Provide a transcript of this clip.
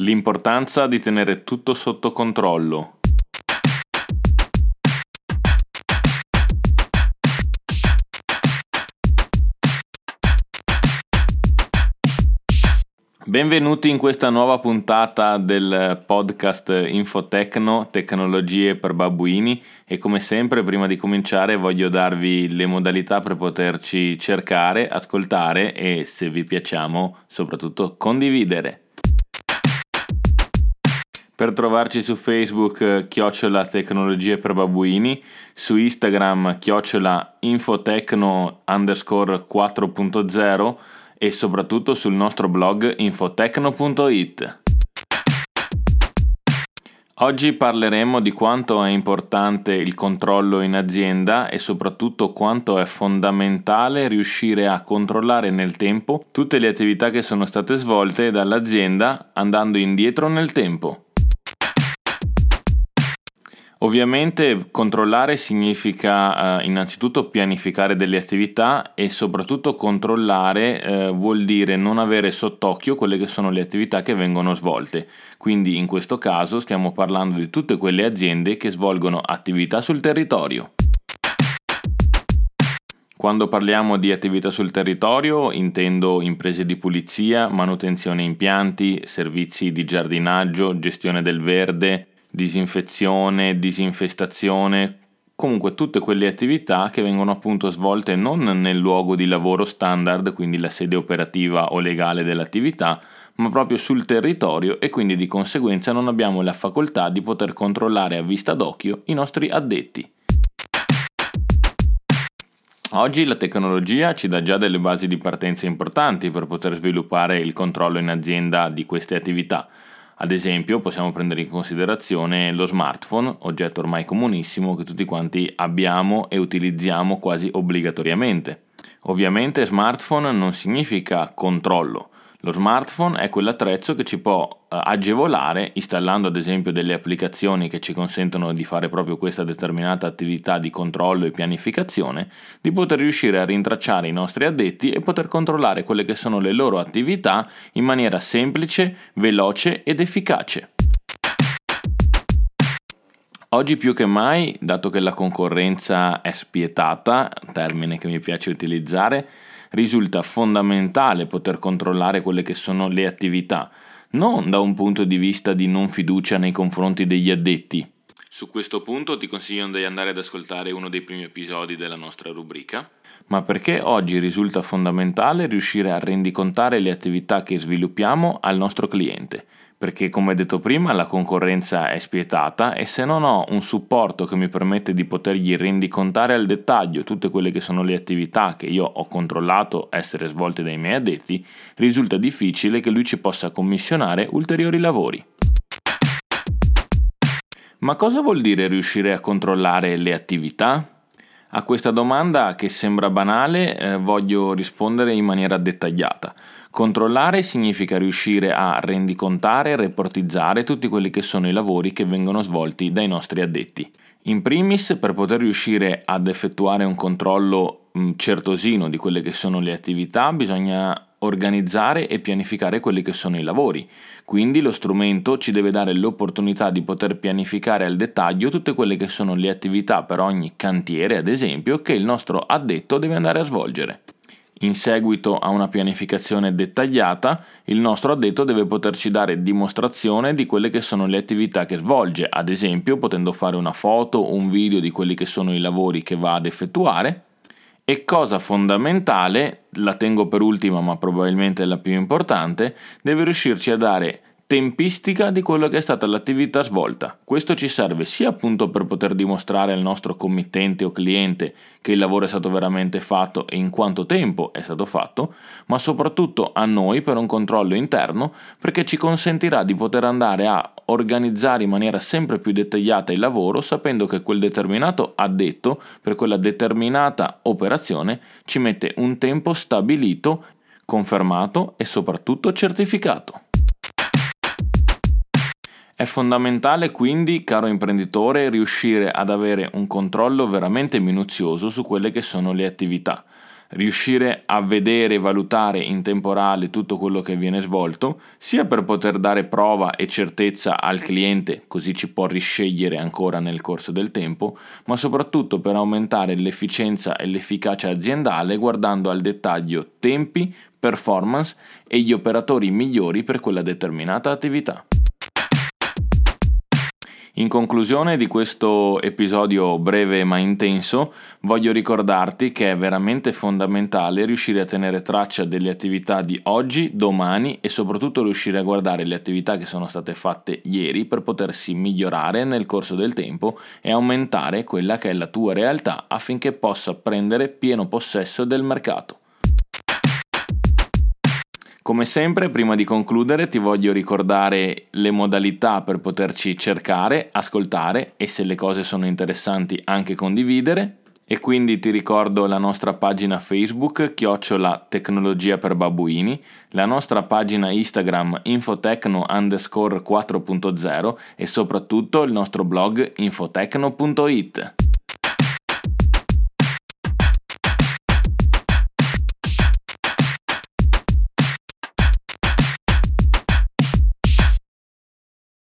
L'importanza di tenere tutto sotto controllo. Benvenuti in questa nuova puntata del podcast Infotecno, tecnologie per babbuini e come sempre prima di cominciare voglio darvi le modalità per poterci cercare, ascoltare e se vi piacciamo soprattutto condividere. Per trovarci su Facebook chiocciola tecnologie per babbuini, su Instagram chiocciola infotecno underscore 4.0 e soprattutto sul nostro blog infotecno.it. Oggi parleremo di quanto è importante il controllo in azienda e soprattutto quanto è fondamentale riuscire a controllare nel tempo tutte le attività che sono state svolte dall'azienda andando indietro nel tempo. Ovviamente controllare significa eh, innanzitutto pianificare delle attività e soprattutto controllare eh, vuol dire non avere sott'occhio quelle che sono le attività che vengono svolte. Quindi in questo caso stiamo parlando di tutte quelle aziende che svolgono attività sul territorio. Quando parliamo di attività sul territorio intendo imprese di pulizia, manutenzione impianti, servizi di giardinaggio, gestione del verde, disinfezione, disinfestazione, comunque tutte quelle attività che vengono appunto svolte non nel luogo di lavoro standard, quindi la sede operativa o legale dell'attività, ma proprio sul territorio e quindi di conseguenza non abbiamo la facoltà di poter controllare a vista d'occhio i nostri addetti. Oggi la tecnologia ci dà già delle basi di partenza importanti per poter sviluppare il controllo in azienda di queste attività ad esempio possiamo prendere in considerazione lo smartphone, oggetto ormai comunissimo che tutti quanti abbiamo e utilizziamo quasi obbligatoriamente. Ovviamente smartphone non significa controllo, lo smartphone è quell'attrezzo che ci può eh, agevolare, installando ad esempio delle applicazioni che ci consentono di fare proprio questa determinata attività di controllo e pianificazione, di poter riuscire a rintracciare i nostri addetti e poter controllare quelle che sono le loro attività in maniera semplice, veloce ed efficace. Oggi più che mai, dato che la concorrenza è spietata, termine che mi piace utilizzare, risulta fondamentale poter controllare quelle che sono le attività, non da un punto di vista di non fiducia nei confronti degli addetti. Su questo punto ti consiglio di andare ad ascoltare uno dei primi episodi della nostra rubrica, ma perché oggi risulta fondamentale riuscire a rendicontare le attività che sviluppiamo al nostro cliente perché come detto prima la concorrenza è spietata e se non ho un supporto che mi permette di potergli rendicontare al dettaglio tutte quelle che sono le attività che io ho controllato essere svolte dai miei addetti, risulta difficile che lui ci possa commissionare ulteriori lavori. Ma cosa vuol dire riuscire a controllare le attività? A questa domanda, che sembra banale, eh, voglio rispondere in maniera dettagliata. Controllare significa riuscire a rendicontare e reportizzare tutti quelli che sono i lavori che vengono svolti dai nostri addetti. In primis, per poter riuscire ad effettuare un controllo certosino di quelle che sono le attività, bisogna organizzare e pianificare quelli che sono i lavori. Quindi lo strumento ci deve dare l'opportunità di poter pianificare al dettaglio tutte quelle che sono le attività per ogni cantiere, ad esempio, che il nostro addetto deve andare a svolgere. In seguito a una pianificazione dettagliata, il nostro addetto deve poterci dare dimostrazione di quelle che sono le attività che svolge, ad esempio potendo fare una foto o un video di quelli che sono i lavori che va ad effettuare e cosa fondamentale, la tengo per ultima ma probabilmente la più importante, deve riuscirci a dare tempistica di quello che è stata l'attività svolta. Questo ci serve sia appunto per poter dimostrare al nostro committente o cliente che il lavoro è stato veramente fatto e in quanto tempo è stato fatto, ma soprattutto a noi per un controllo interno perché ci consentirà di poter andare a organizzare in maniera sempre più dettagliata il lavoro sapendo che quel determinato addetto per quella determinata operazione ci mette un tempo stabilito, confermato e soprattutto certificato. È fondamentale quindi, caro imprenditore, riuscire ad avere un controllo veramente minuzioso su quelle che sono le attività. riuscire a vedere e valutare in tempo reale tutto quello che viene svolto, sia per poter dare prova e certezza al cliente, così ci può riscegliere ancora nel corso del tempo, ma soprattutto per aumentare l'efficienza e l'efficacia aziendale guardando al dettaglio tempi, performance e gli operatori migliori per quella determinata attività. In conclusione di questo episodio breve ma intenso, voglio ricordarti che è veramente fondamentale riuscire a tenere traccia delle attività di oggi, domani e soprattutto riuscire a guardare le attività che sono state fatte ieri per potersi migliorare nel corso del tempo e aumentare quella che è la tua realtà affinché possa prendere pieno possesso del mercato. Come sempre, prima di concludere, ti voglio ricordare le modalità per poterci cercare, ascoltare e se le cose sono interessanti anche condividere. E quindi ti ricordo la nostra pagina Facebook, chiocciola tecnologia per babbuini, la nostra pagina Instagram infotecno underscore 4.0 e soprattutto il nostro blog infotecno.it.